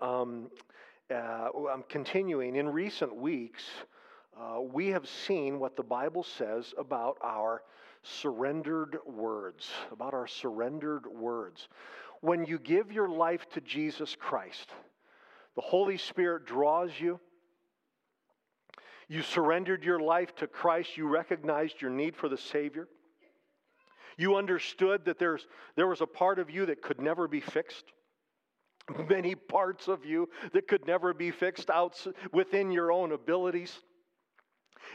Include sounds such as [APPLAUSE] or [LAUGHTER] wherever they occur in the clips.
um, uh, I'm continuing. In recent weeks, uh, we have seen what the Bible says about our surrendered words, about our surrendered words. When you give your life to Jesus Christ, the Holy Spirit draws you. You surrendered your life to Christ. You recognized your need for the Savior. You understood that there's, there was a part of you that could never be fixed. Many parts of you that could never be fixed out within your own abilities.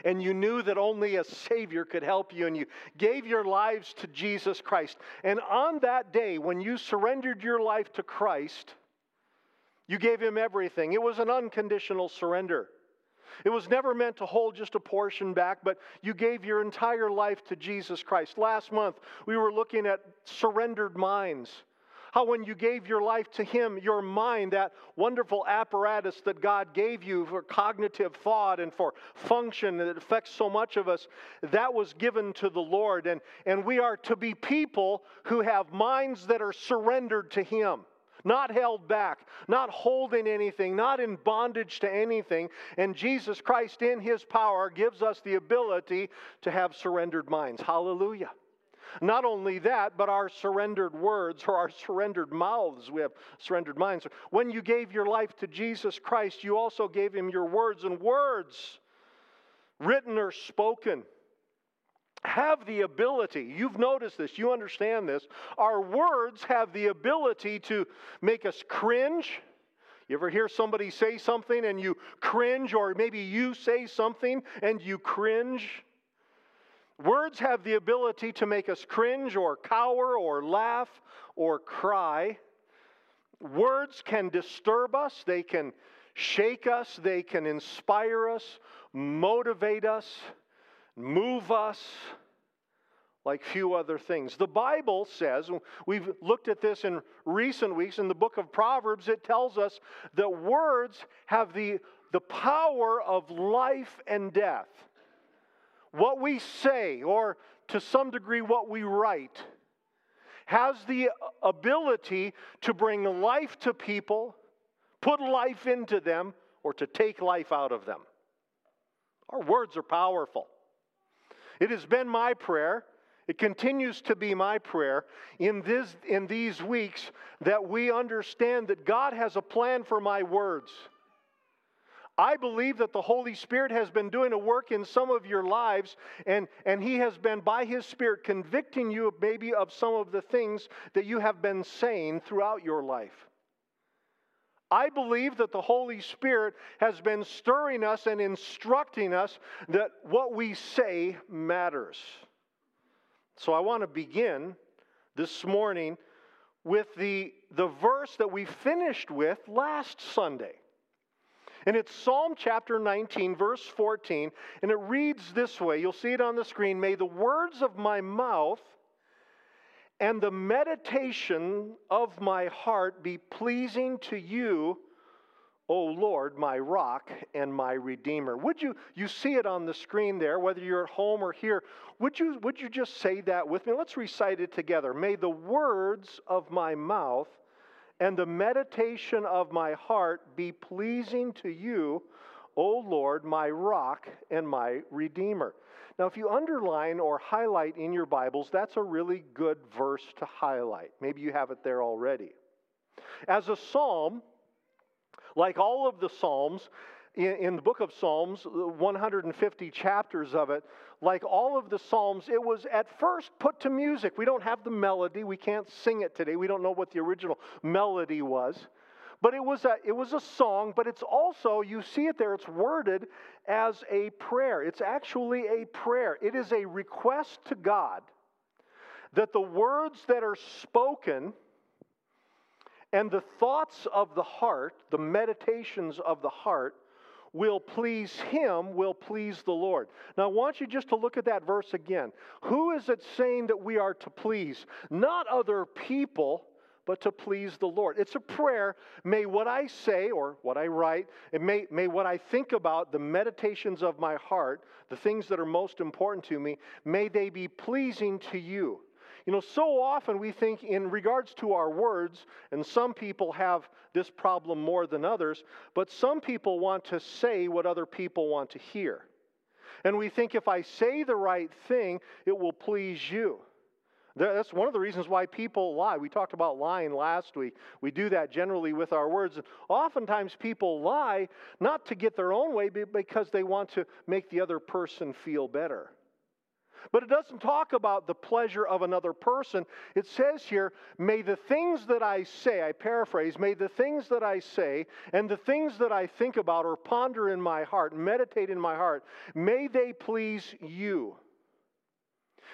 And you knew that only a Savior could help you, and you gave your lives to Jesus Christ. And on that day, when you surrendered your life to Christ, you gave Him everything. It was an unconditional surrender. It was never meant to hold just a portion back, but you gave your entire life to Jesus Christ. Last month, we were looking at surrendered minds. How, when you gave your life to Him, your mind, that wonderful apparatus that God gave you for cognitive thought and for function that affects so much of us, that was given to the Lord. And, and we are to be people who have minds that are surrendered to Him not held back, not holding anything, not in bondage to anything. And Jesus Christ, in His power, gives us the ability to have surrendered minds. Hallelujah. Not only that, but our surrendered words or our surrendered mouths. We have surrendered minds. When you gave your life to Jesus Christ, you also gave Him your words, and words, written or spoken, have the ability, you've noticed this, you understand this, our words have the ability to make us cringe. You ever hear somebody say something and you cringe, or maybe you say something and you cringe? Words have the ability to make us cringe, or cower, or laugh, or cry. Words can disturb us, they can shake us, they can inspire us, motivate us move us like few other things. The Bible says, we've looked at this in recent weeks in the book of Proverbs, it tells us that words have the, the power of life and death. What we say, or to some degree what we write, has the ability to bring life to people, put life into them, or to take life out of them. Our words are powerful. It has been my prayer, it continues to be my prayer in, this, in these weeks that we understand that God has a plan for my words. I believe that the Holy Spirit has been doing a work in some of your lives, and, and He has been, by His Spirit, convicting you maybe of some of the things that you have been saying throughout your life. I believe that the Holy Spirit has been stirring us and instructing us that what we say matters. So I want to begin this morning with the, the verse that we finished with last Sunday. And it's Psalm chapter 19, verse 14, and it reads this way. You'll see it on the screen. May the words of my mouth and the meditation of my heart be pleasing to you, O Lord, my rock and my redeemer. Would you, you see it on the screen there, whether you're at home or here, would you, would you just say that with me? Let's recite it together. May the words of my mouth and the meditation of my heart be pleasing to you, O Lord, my rock and my redeemer. Now, if you underline or highlight in your Bibles, that's a really good verse to highlight. Maybe you have it there already. As a psalm, like all of the Psalms, in, in, the book of Psalms, uh, 150 chapters of it, like all of the Psalms, it was at first put to music. We don't have the melody. We can't sing it today. We don't know what the original melody was. But it was, a, it was a song, but it's also, you see it there, it's worded as a prayer. It's actually a prayer. It is a request to God that the words that are spoken and the thoughts of the heart, the meditations of the heart, will please him, will please the Lord. Now, I want you just to look at that verse again. Who is it saying that we are to please? Not other people, but to please the Lord. It's a prayer. May what I say or what I write, and may, may what I think about, the meditations of my heart, the things that are most important to me, may they be pleasing to you. You know, so often we think in regards to our words, and some people have this problem more than others, but some people want to say what other people want to hear. And we think if I say the right thing, it will please you. That's one of the reasons why people lie. We talked about lying last week. We do that generally with our words. Oftentimes, people lie not to get their own way, but because they want to make the other person feel better. But it doesn't talk about the pleasure of another person. It says here, may the things that I say, I paraphrase, may the things that I say and the things that I think about or ponder in my heart, meditate in my heart, may they please you.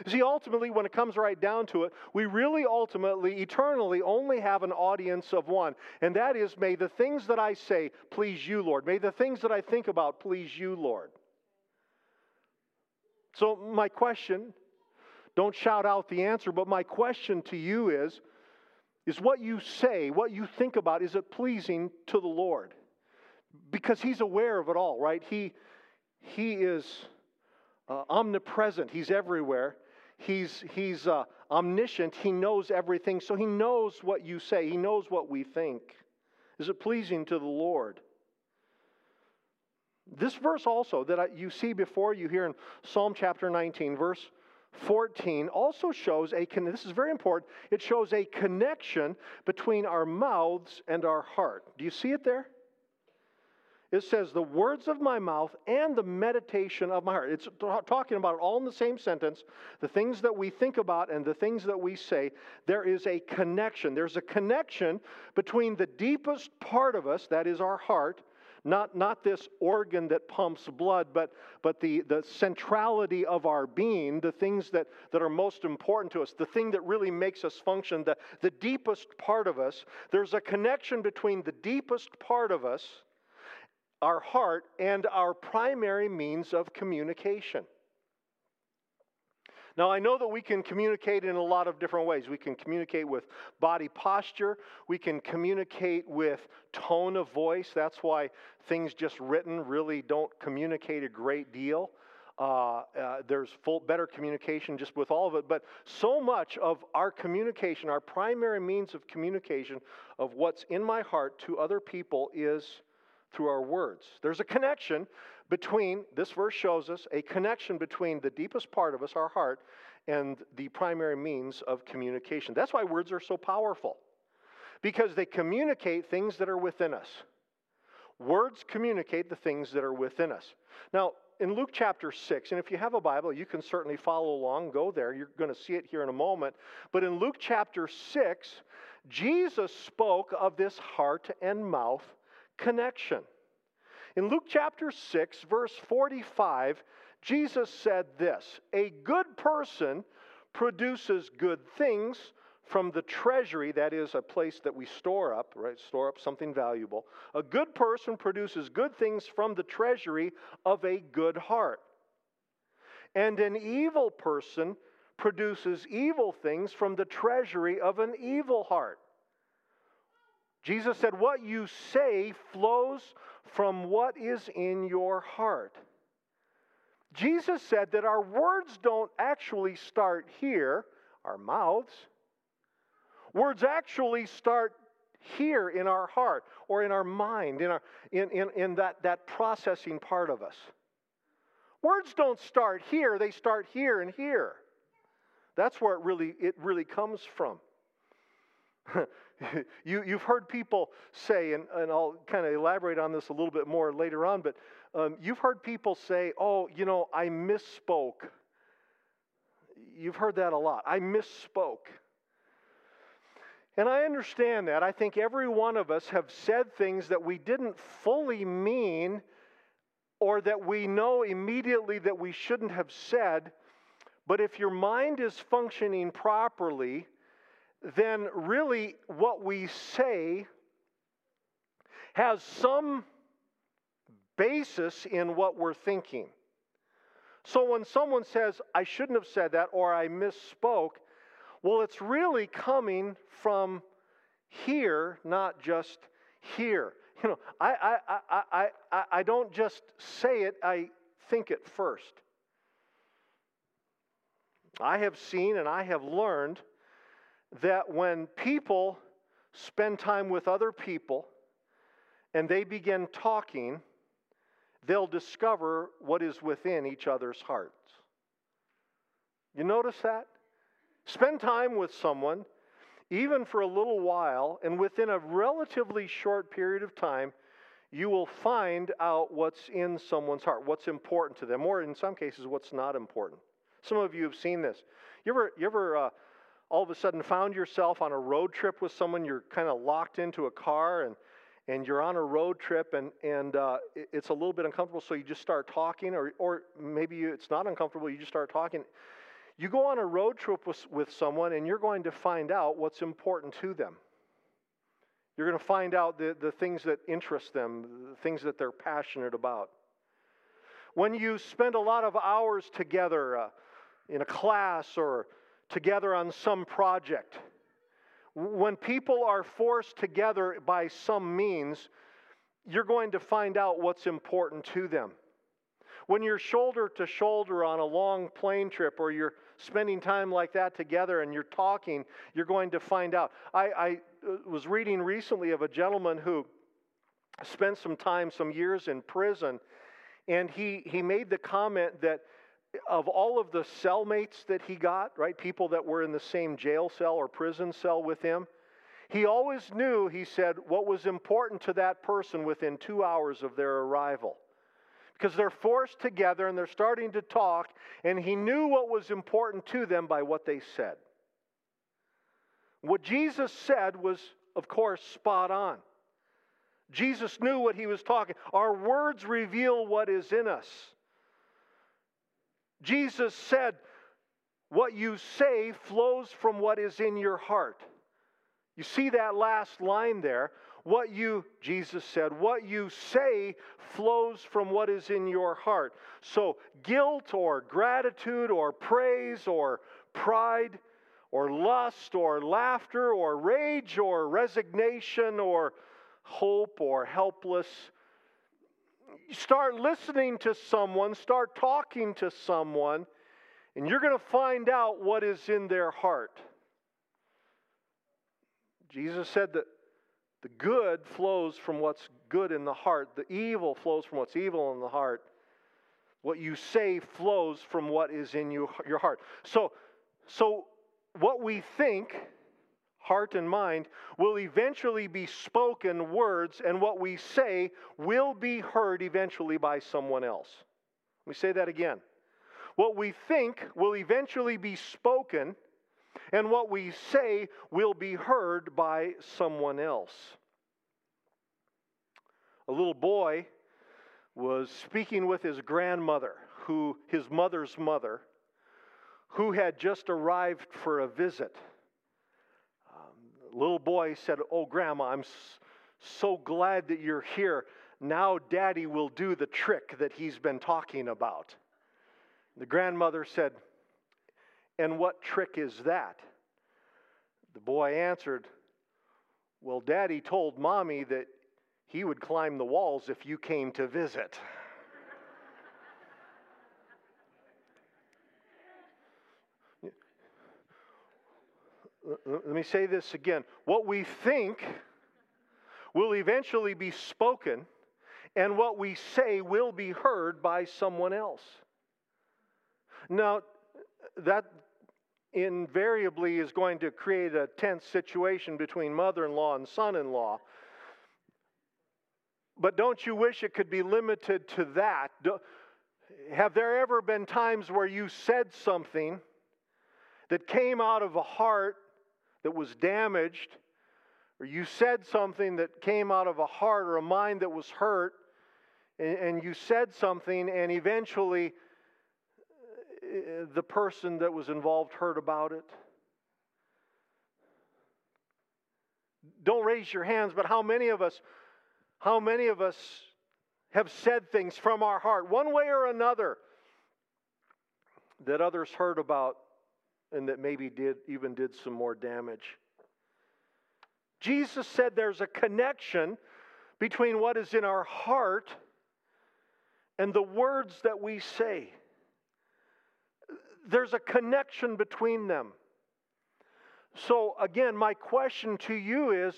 See, ultimately, when it comes right down to it, we really ultimately, eternally, only have an audience of one. And that is, may the things that I say please you, Lord. May the things that I think about please you, Lord. So, my question, don't shout out the answer, but my question to you is is what you say, what you think about, is it pleasing to the Lord? Because He's aware of it all, right? He, he is uh, omnipresent, He's everywhere. He's, he's uh, omniscient. He knows everything. So he knows what you say, he knows what we think. Is it pleasing to the Lord? This verse also that you see before you here in Psalm chapter 19, verse 14, also shows a, this is very important, it shows a connection between our mouths and our heart. Do you see it there? it says, the words of my mouth and the meditation of my heart. It's talking about it all in the same sentence. The things that we think about and the things that we say, there is a connection. There's a connection between the deepest part of us, that is our heart, not, not this organ that pumps blood, but, but the, the centrality of our being, the things that, that are most important to us, the thing that really makes us function, the, the deepest part of us. There's a connection between the deepest part of us our heart, and our primary means of communication. Now, I know that we can communicate in a lot of different ways. We can communicate with body posture, we can communicate with tone of voice. That's why things just written really don't communicate a great deal. Uh, uh, there's full, better communication just with all of it. But so much of our communication, our primary means of communication of what's in my heart to other people is through our words. There's a connection between, this verse shows us, a connection between the deepest part of us, our heart, and the primary means of communication. That's why words are so powerful, because they communicate things that are within us. Words communicate the things that are within us. Now, in Luke chapter 6, and if you have a Bible, you can certainly follow along, go there. You're going to see it here in a moment. But in Luke chapter 6, Jesus spoke of this heart and mouth connection. In Luke chapter 6, verse 45, Jesus said this A good person produces good things from the treasury, that is a place that we store up, right? Store up something valuable. A good person produces good things from the treasury of a good heart. And an evil person produces evil things from the treasury of an evil heart. Jesus said, What you say flows from what is in your heart. Jesus said that our words don't actually start here, our mouths. Words actually start here in our heart or in our mind, in, our, in, in, in that, that processing part of us. Words don't start here, they start here and here. That's where it really, it really comes from. [LAUGHS] [LAUGHS] you, you've heard people say, and, and I'll kind of elaborate on this a little bit more later on, but um, you've heard people say, oh, you know, I misspoke. You've heard that a lot. I misspoke. And I understand that. I think every one of us have said things that we didn't fully mean or that we know immediately that we shouldn't have said. But if your mind is functioning properly, then really what we say has some basis in what we're thinking. So when someone says, I shouldn't have said that or I misspoke, well, it's really coming from here, not just here. You know, I, I, I, I, I don't just say it, I think it first. I have seen and I have learned that when people spend time with other people and they begin talking, they'll discover what is within each other's hearts. You notice that? Spend time with someone, even for a little while, and within a relatively short period of time, you will find out what's in someone's heart, what's important to them, or in some cases, what's not important. Some of you have seen this. You ever, you ever uh, all of a sudden found yourself on a road trip with someone, you're kind of locked into a car and and you're on a road trip and, and uh, it's a little bit uncomfortable, so you just start talking, or, or maybe you, it's not uncomfortable, you just start talking. You go on a road trip with, with someone and you're going to find out what's important to them. You're going to find out the, the things that interest them, the things that they're passionate about. When you spend a lot of hours together uh, in a class or together on some project, when people are forced together by some means, you're going to find out what's important to them. When you're shoulder to shoulder on a long plane trip or you're spending time like that together and you're talking, you're going to find out. I, I uh, was reading recently of a gentleman who spent some time, some years in prison, and he, he made the comment that of all of the cellmates that he got, right, people that were in the same jail cell or prison cell with him, he always knew, he said, what was important to that person within two hours of their arrival. Because they're forced together and they're starting to talk, and he knew what was important to them by what they said. What Jesus said was, of course, spot on. Jesus knew what he was talking. Our words reveal what is in us. Jesus said, What you say flows from what is in your heart. You see that last line there. What you, Jesus said, what you say flows from what is in your heart. So, guilt or gratitude or praise or pride or lust or laughter or rage or resignation or hope or helpless start listening to someone, start talking to someone, and you're going to find out what is in their heart. Jesus said that the good flows from what's good in the heart, the evil flows from what's evil in the heart. What you say flows from what is in you, your heart. So, so what we think heart and mind, will eventually be spoken words, and what we say will be heard eventually by someone else. Let me say that again. What we think will eventually be spoken, and what we say will be heard by someone else. A little boy was speaking with his grandmother, who his mother's mother, who had just arrived for a visit little boy said, Oh, Grandma, I'm so glad that you're here. Now, Daddy will do the trick that he's been talking about. The grandmother said, And what trick is that? The boy answered, Well, Daddy told Mommy that he would climb the walls if you came to visit. Let me say this again. What we think will eventually be spoken, and what we say will be heard by someone else. Now, that invariably is going to create a tense situation between mother in law and son in law. But don't you wish it could be limited to that? Have there ever been times where you said something that came out of a heart that was damaged, or you said something that came out of a heart or a mind that was hurt, and, and you said something, and eventually uh, the person that was involved heard about it. Don't raise your hands, but how many of us, how many of us have said things from our heart, one way or another, that others heard about and that maybe did even did some more damage. Jesus said there's a connection between what is in our heart and the words that we say. There's a connection between them. So, again, my question to you is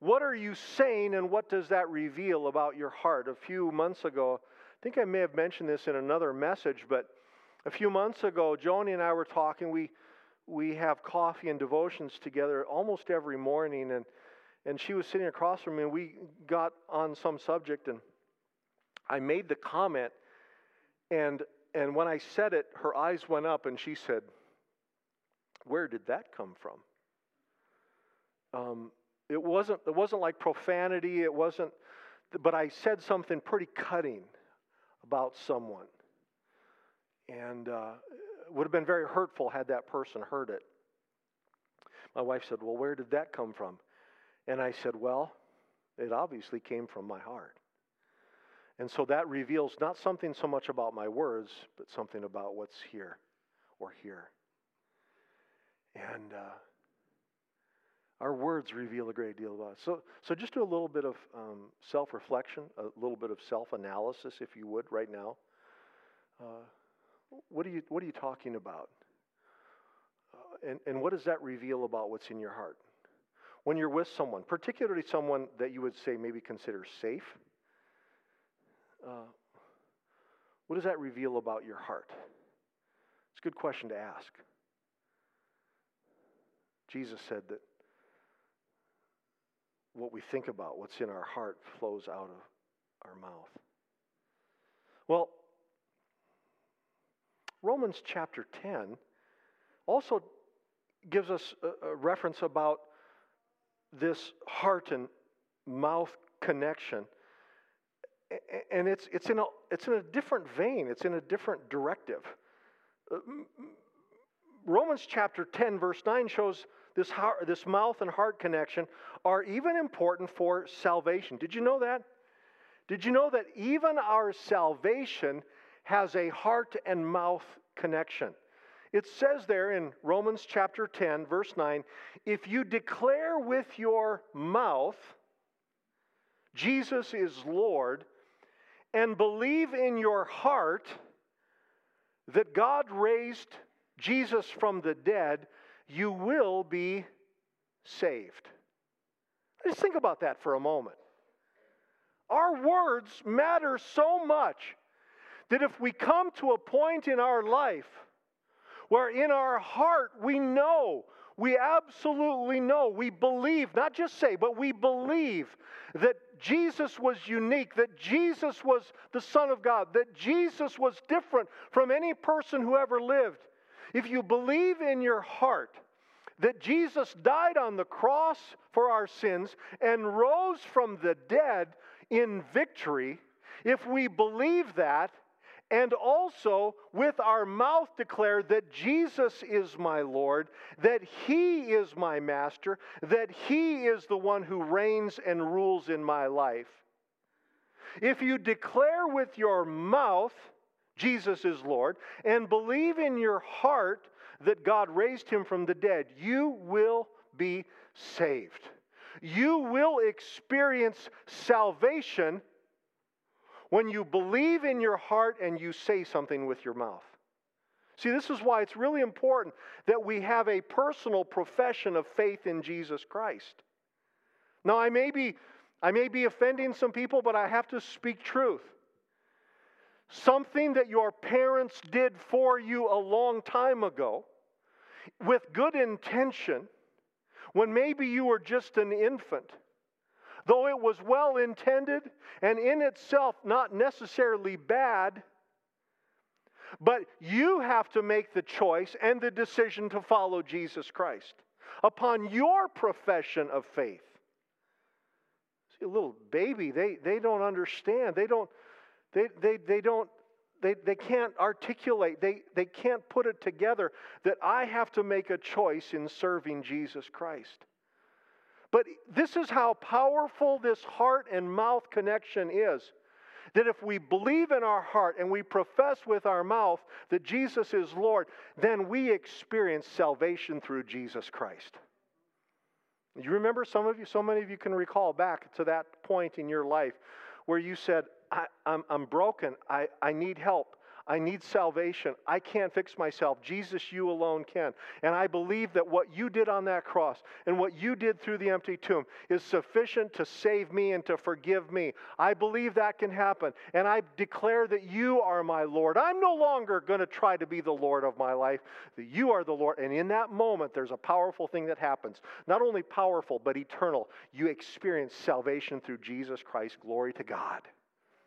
what are you saying and what does that reveal about your heart? A few months ago, I think I may have mentioned this in another message, but a few months ago, Joni and I were talking. We, we have coffee and devotions together almost every morning, and, and she was sitting across from me, and we got on some subject, and I made the comment, and, and when I said it, her eyes went up, and she said, Where did that come from? Um, it wasn't, it wasn't like profanity, it wasn't, but I said something pretty cutting about someone. And uh, would have been very hurtful had that person heard it. My wife said, Well, where did that come from? And I said, Well, it obviously came from my heart. And so that reveals not something so much about my words, but something about what's here or here. And uh, our words reveal a great deal about us. So, so just do a little bit of um, self reflection, a little bit of self analysis, if you would, right now. Uh, what, are you, what are you talking about? Uh, and, and what does that reveal about what's in your heart? When you're with someone, particularly someone that you would say maybe consider safe, uh, what does that reveal about your heart? It's a good question to ask. Jesus said that what we think about, what's in our heart, flows out of our mouth. Well, Romans chapter 10 also gives us a, a reference about this heart and mouth connection. And it's, it's, in a, it's in a different vein, it's in a different directive. Uh, Romans chapter 10, verse 9 shows this, heart, this mouth and heart connection are even important for salvation. Did you know that? Did you know that even our salvation has a heart and mouth connection? It says there in Romans chapter 10, verse 9 if you declare with your mouth, Jesus is Lord, and believe in your heart that God raised Jesus from the dead, you will be saved. Just think about that for a moment. Our words matter so much that if we come to a point in our life where in our heart we know, we absolutely know, we believe, not just say, but we believe that Jesus was unique, that Jesus was the Son of God, that Jesus was different from any person who ever lived. If you believe in your heart that Jesus died on the cross for our sins and rose from the dead in victory, if we believe that, and also with our mouth declare that Jesus is my Lord, that He is my Master, that He is the one who reigns and rules in my life. If you declare with your mouth, Jesus is Lord, and believe in your heart that God raised him from the dead, you will be saved. You will experience salvation when you believe in your heart and you say something with your mouth. See, this is why it's really important that we have a personal profession of faith in Jesus Christ. Now, I may be, I may be offending some people, but I have to speak truth. Something that your parents did for you a long time ago with good intention when maybe you were just an infant, though it was well intended and in itself not necessarily bad, but you have to make the choice and the decision to follow Jesus Christ upon your profession of faith. See, a little baby, they, they don't understand. They don't, they, they, they don't they, they can't articulate, they, they can't put it together that I have to make a choice in serving Jesus Christ. But this is how powerful this heart and mouth connection is. That if we believe in our heart and we profess with our mouth that Jesus is Lord, then we experience salvation through Jesus Christ. You remember some of you, so many of you can recall back to that point in your life where you said, I, am broken. I, I need help. I need salvation. I can't fix myself. Jesus, you alone can. And I believe that what you did on that cross and what you did through the empty tomb is sufficient to save me and to forgive me. I believe that can happen. And I declare that you are my Lord. I'm no longer going to try to be the Lord of my life, that you are the Lord. And in that moment, there's a powerful thing that happens. Not only powerful, but eternal. You experience salvation through Jesus Christ. Glory to God.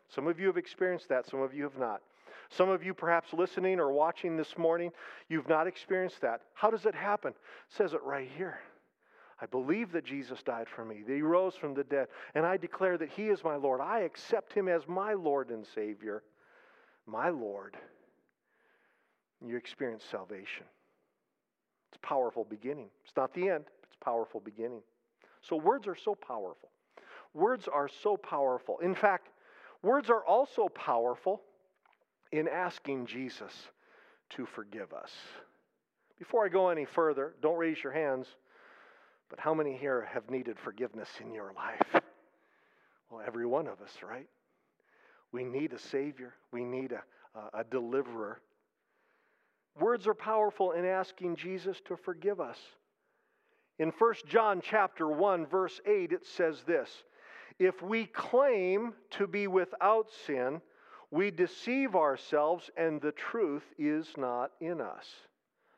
Some of you have experienced that, some of you have not. Some of you, perhaps listening or watching this morning, you've not experienced that. How does it happen? It says it right here. I believe that Jesus died for me, that he rose from the dead, and I declare that he is my Lord. I accept him as my Lord and Savior, my Lord. You experience salvation. It's a powerful beginning. It's not the end, it's a powerful beginning. So, words are so powerful. Words are so powerful. In fact, words are also powerful in asking Jesus to forgive us. Before I go any further, don't raise your hands, but how many here have needed forgiveness in your life? Well, every one of us, right? We need a Savior, we need a, a, deliverer. Words are powerful in asking Jesus to forgive us. In 1 John chapter 1 verse 8 it says this, if we claim to be without sin, we deceive ourselves and the truth is not in us.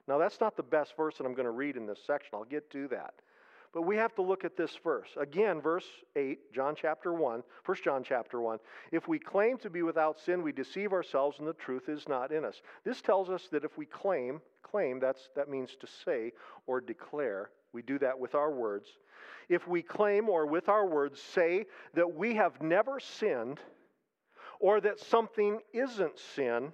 Now, that's not the best verse that I'm going to read in this section. I'll get to that. But we have to look at this verse. Again, verse 8, John chapter 1, 1 John chapter 1. If we claim to be without sin, we deceive ourselves and the truth is not in us. This tells us that if we claim, claim, that's, that means to say or declare. We do that with our words. If we claim or with our words say that we have never sinned, or that something isn't sin,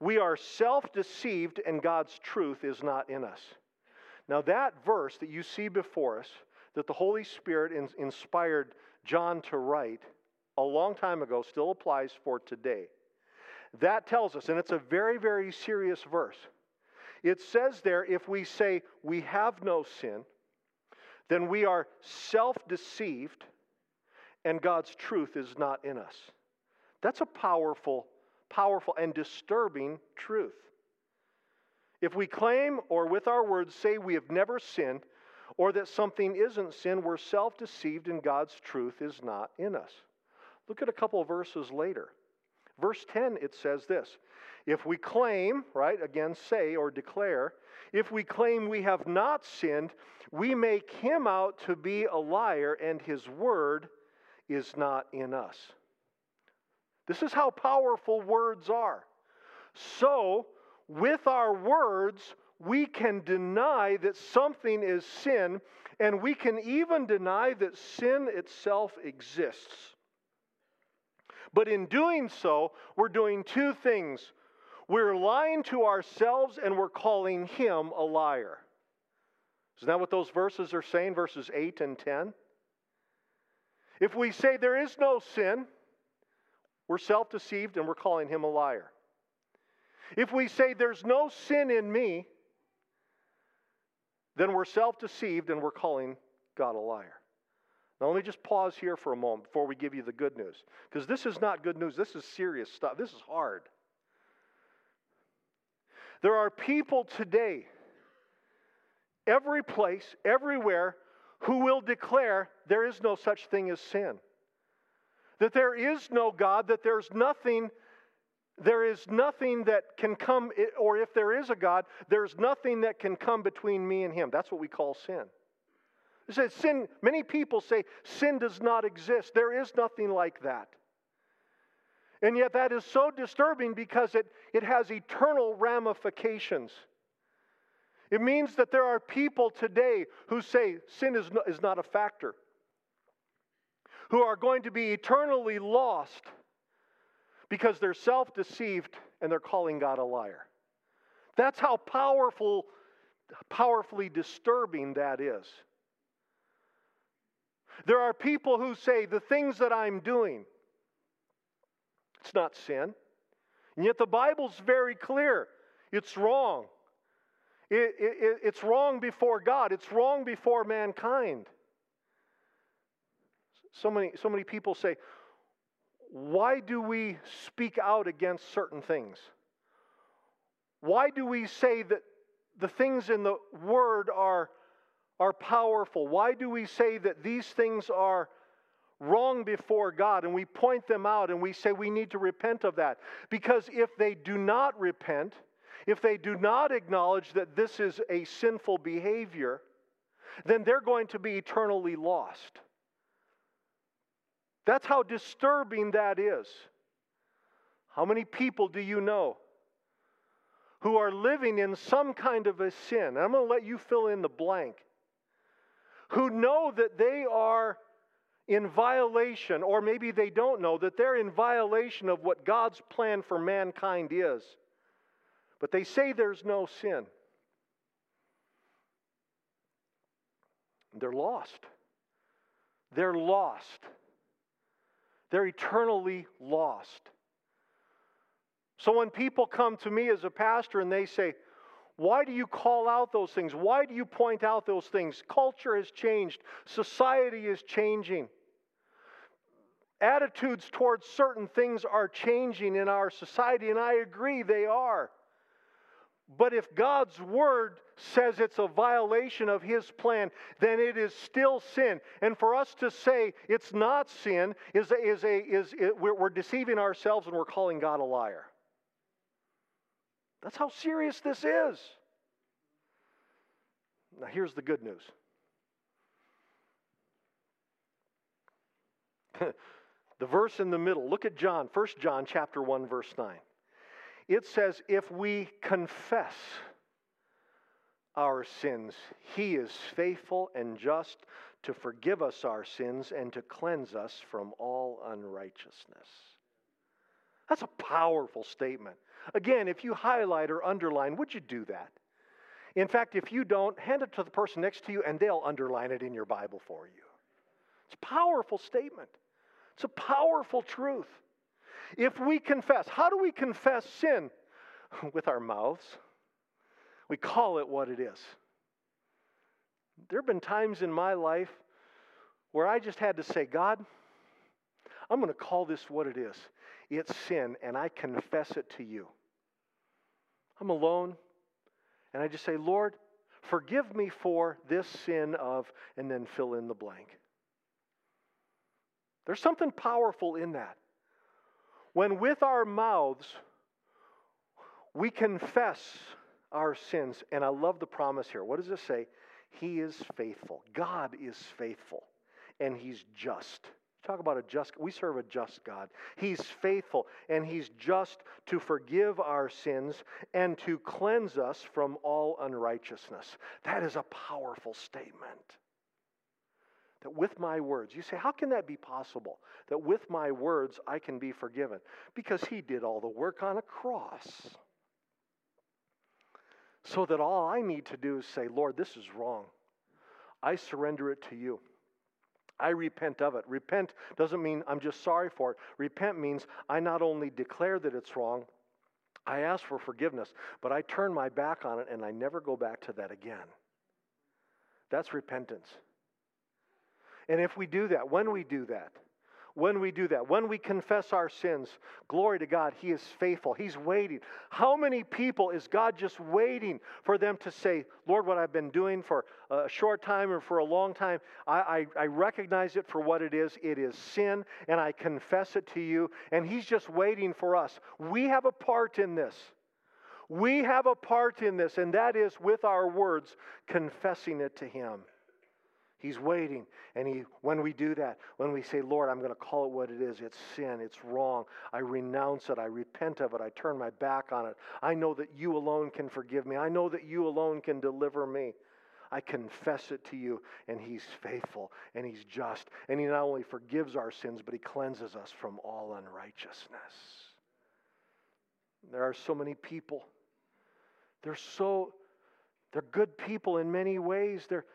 we are self deceived and God's truth is not in us. Now, that verse that you see before us, that the Holy Spirit inspired John to write a long time ago, still applies for today. That tells us, and it's a very, very serious verse. It says there, if we say we have no sin, then we are self deceived and God's truth is not in us. That's a powerful, powerful, and disturbing truth. If we claim or with our words say we have never sinned, or that something isn't sin, we're self deceived and God's truth is not in us. Look at a couple verses later. Verse 10, it says this If we claim, right, again, say or declare, if we claim we have not sinned, we make him out to be a liar, and his word is not in us. This is how powerful words are. So, with our words, we can deny that something is sin, and we can even deny that sin itself exists. But in doing so, we're doing two things. We're lying to ourselves and we're calling him a liar. Isn't that what those verses are saying, verses 8 and 10? If we say there is no sin, we're self deceived and we're calling him a liar. If we say there's no sin in me, then we're self deceived and we're calling God a liar. Now, let me just pause here for a moment before we give you the good news. Because this is not good news. This is serious stuff. This is hard. There are people today, every place, everywhere, who will declare there is no such thing as sin that there is no God, that there's nothing there is nothing that can come, or if there is a God, there's nothing that can come between me and him. That's what we call sin. It says sin, many people say sin does not exist. There is nothing like that. And yet that is so disturbing because it, it has eternal ramifications. It means that there are people today who say sin is, no, is not a factor who are going to be eternally lost because they're self deceived and they're calling God a liar. That's how powerful, powerfully disturbing that is. There are people who say the things that I'm doing, it's not sin. And yet the Bible's very clear it's wrong. It, it, it's wrong before God, it's wrong before mankind. So many, so many people say, why do we speak out against certain things? Why do we say that the things in the Word are, are powerful? Why do we say that these things are wrong before God and we point them out and we say we need to repent of that? Because if they do not repent, if they do not acknowledge that this is a sinful behavior, then they're going to be eternally lost. That's how disturbing that is. How many people do you know who are living in some kind of a sin? I'm going to let you fill in the blank. Who know that they are in violation, or maybe they don't know that they're in violation of what God's plan for mankind is. But they say there's no sin. They're lost. They're lost. They're eternally lost. So when people come to me as a pastor and they say, why do you call out those things? Why do you point out those things? Culture has changed, society is changing. Attitudes towards certain things are changing in our society, and I agree they are. But if God's word says it's a violation of his plan, then it is still sin. And for us to say it's not sin is, a, is, a, is it, we're, we're deceiving ourselves and we're calling God a liar. That's how serious this is. Now here's the good news. [LAUGHS] the verse in the middle, look at John, 1 John chapter 1 verse 9. It says, if we confess our sins, he is faithful and just to forgive us our sins and to cleanse us from all unrighteousness. That's a powerful statement. Again, if you highlight or underline, would you do that? In fact, if you don't, hand it to the person next to you and they'll underline it in your Bible for you. It's a powerful statement. It's a powerful truth. If we confess, how do we confess sin? [LAUGHS] With our mouths. We call it what it is. There have been times in my life where I just had to say, God, I'm going to call this what it is. It's sin, and I confess it to you. I'm alone, and I just say, Lord, forgive me for this sin of, and then fill in the blank. There's something powerful in that. When with our mouths we confess our sins, and I love the promise here. What does it say? He is faithful. God is faithful, and He's just. Talk about a just, we serve a just God. He's faithful and He's just to forgive our sins and to cleanse us from all unrighteousness. That is a powerful statement. That with my words, you say, how can that be possible? That with my words I can be forgiven? Because he did all the work on a cross. So that all I need to do is say, Lord, this is wrong. I surrender it to you. I repent of it. Repent doesn't mean I'm just sorry for it. Repent means I not only declare that it's wrong, I ask for forgiveness, but I turn my back on it and I never go back to that again. That's repentance. And if we do that, when we do that, when we do that, when we confess our sins, glory to God, He is faithful. He's waiting. How many people is God just waiting for them to say, Lord, what I've been doing for a short time or for a long time, I, I, I recognize it for what it is. It is sin, and I confess it to you. And He's just waiting for us. We have a part in this. We have a part in this, and that is with our words, confessing it to Him. He's waiting. And he, when we do that, when we say, Lord, I'm going to call it what it is, it's sin, it's wrong. I renounce it, I repent of it, I turn my back on it. I know that you alone can forgive me, I know that you alone can deliver me. I confess it to you, and He's faithful and He's just. And He not only forgives our sins, but He cleanses us from all unrighteousness. There are so many people. They're so, they're good people in many ways. They're,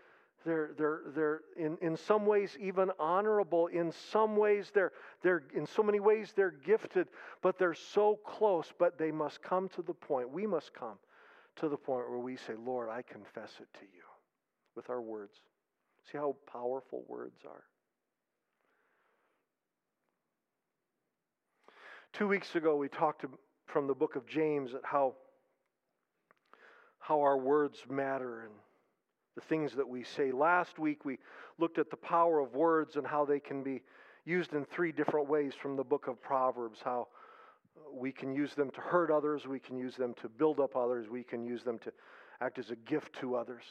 they're, they're, they're in, in some ways even honorable. In some ways, they're, they're, in so many ways, they're gifted, but they're so close. But they must come to the point, we must come to the point where we say, Lord, I confess it to you with our words. See how powerful words are? Two weeks ago, we talked from the book of James at how, how our words matter and the things that we say. Last week, we looked at the power of words and how they can be used in three different ways from the book of Proverbs. How we can use them to hurt others, we can use them to build up others, we can use them to act as a gift to others.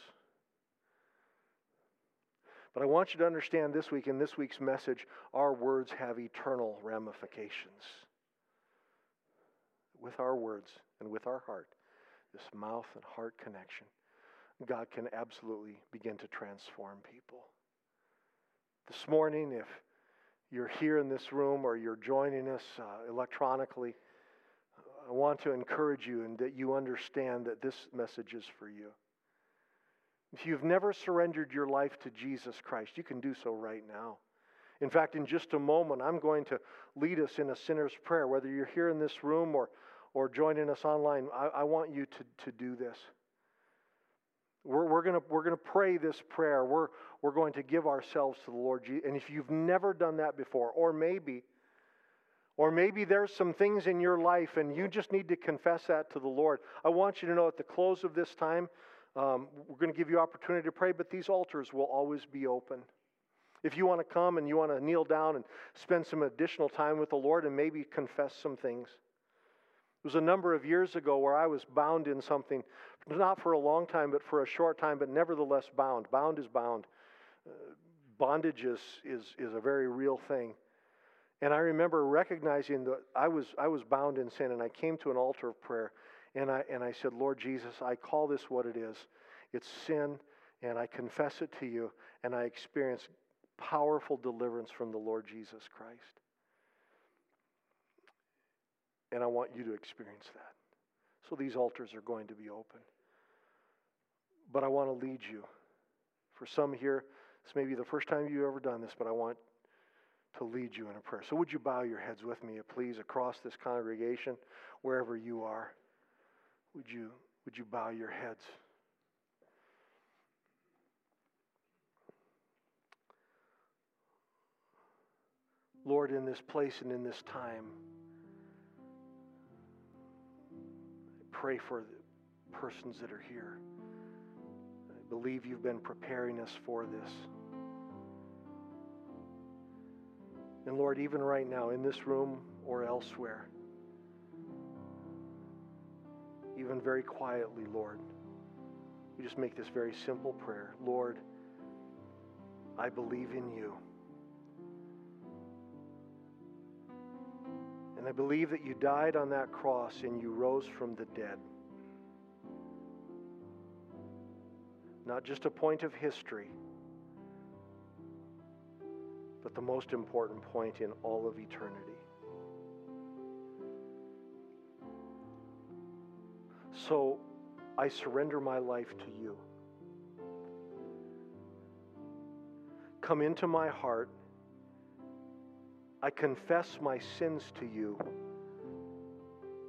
But I want you to understand this week, in this week's message, our words have eternal ramifications. With our words and with our heart, this mouth and heart connection, God can absolutely begin to transform people. This morning, if you're here in this room or you're joining us uh, electronically, I want to encourage you and that you understand that this message is for you. If you've never surrendered your life to Jesus Christ, you can do so right now. In fact, in just a moment, I'm going to lead us in a sinner's prayer. Whether you're here in this room or, or joining us online, I, I want you to, to do this. We're, we're going we're gonna pray this prayer. We're, we're going to give ourselves to the Lord Jesus. And if you've never done that before, or maybe, or maybe there's some things in your life and you just need to confess that to the Lord, I want you to know at the close of this time, um, we're going to give you opportunity to pray, but these altars will always be open. If you want to come and you want to kneel down and spend some additional time with the Lord and maybe confess some things. It was a number of years ago where I was bound in something, not for a long time, but for a short time, but nevertheless bound. Bound is bound. Uh, bondage is, is, is a very real thing. And I remember recognizing that I was, I was bound in sin, and I came to an altar of prayer, and I, and I said, Lord Jesus, I call this what it is. It's sin, and I confess it to you, and I experience powerful deliverance from the Lord Jesus Christ. And I want you to experience that. So these altars are going to be open. But I want to lead you. For some here, this may be the first time you've ever done this, but I want to lead you in a prayer. So would you bow your heads with me, please, across this congregation, wherever you are? Would you, would you bow your heads? Lord, in this place and in this time, pray for the persons that are here. I believe you've been preparing us for this. And Lord, even right now, in this room or elsewhere, even very quietly, Lord, we just make this very simple prayer Lord, I believe in you. And I believe that you died on that cross and you rose from the dead. Not just a point of history, but the most important point in all of eternity. So I surrender my life to you. Come into my heart I confess my sins to you.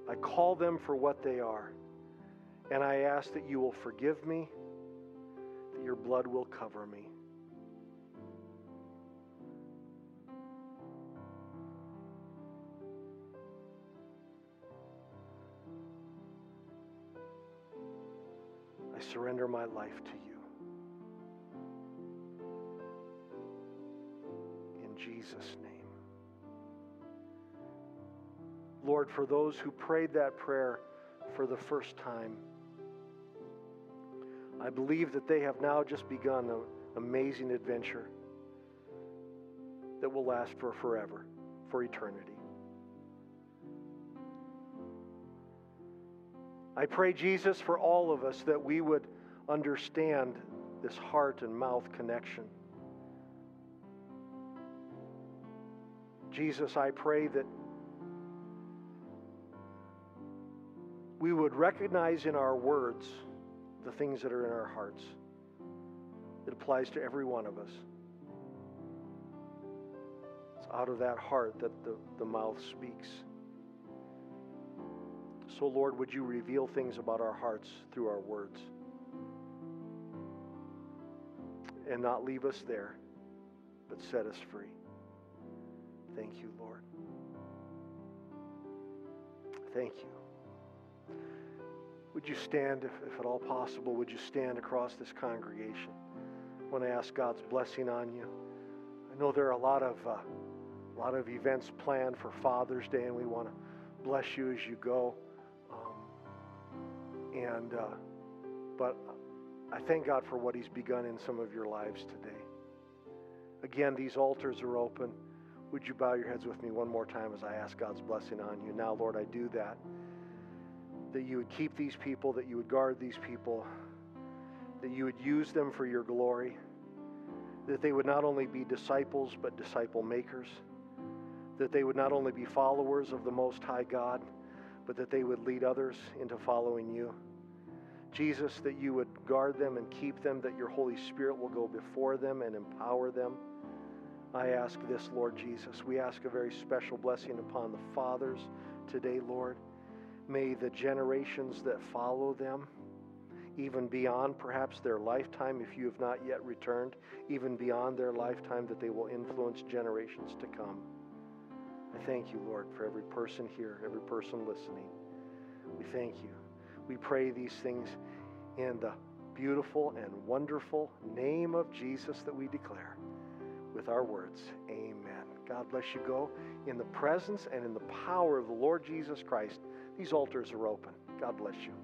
I call them for what they are. And I ask that you will forgive me, that your blood will cover me. I surrender my life to you. In Jesus' name. Lord, for those who prayed that prayer for the first time, I believe that they have now just begun an amazing adventure that will last for forever, for eternity. I pray, Jesus, for all of us that we would understand this heart and mouth connection. Jesus, I pray that we would recognize in our words the things that are in our hearts. It applies to every one of us. It's out of that heart that the, the mouth speaks. So, Lord, would you reveal things about our hearts through our words? And not leave us there, but set us free. Thank you, Lord. Thank you. Would you stand, if, if at all possible, would you stand across this congregation? I want to ask God's blessing on you. I know there are a lot of uh, a lot of events planned for Father's Day, and we want to bless you as you go. Um, and uh, but I thank God for what He's begun in some of your lives today. Again, these altars are open. Would you bow your heads with me one more time as I ask God's blessing on you? Now, Lord, I do that. That you would keep these people, that you would guard these people, that you would use them for your glory, that they would not only be disciples, but disciple makers, that they would not only be followers of the Most High God, but that they would lead others into following you. Jesus, that you would guard them and keep them, that your Holy Spirit will go before them and empower them. I ask this, Lord Jesus. We ask a very special blessing upon the fathers today, Lord. May the generations that follow them, even beyond perhaps their lifetime, if you have not yet returned, even beyond their lifetime, that they will influence generations to come. I thank you, Lord, for every person here, every person listening. We thank you. We pray these things in the beautiful and wonderful name of Jesus that we declare with our words. Amen. God bless you. Go in the presence and in the power of the Lord Jesus Christ. These altars are open. God bless you.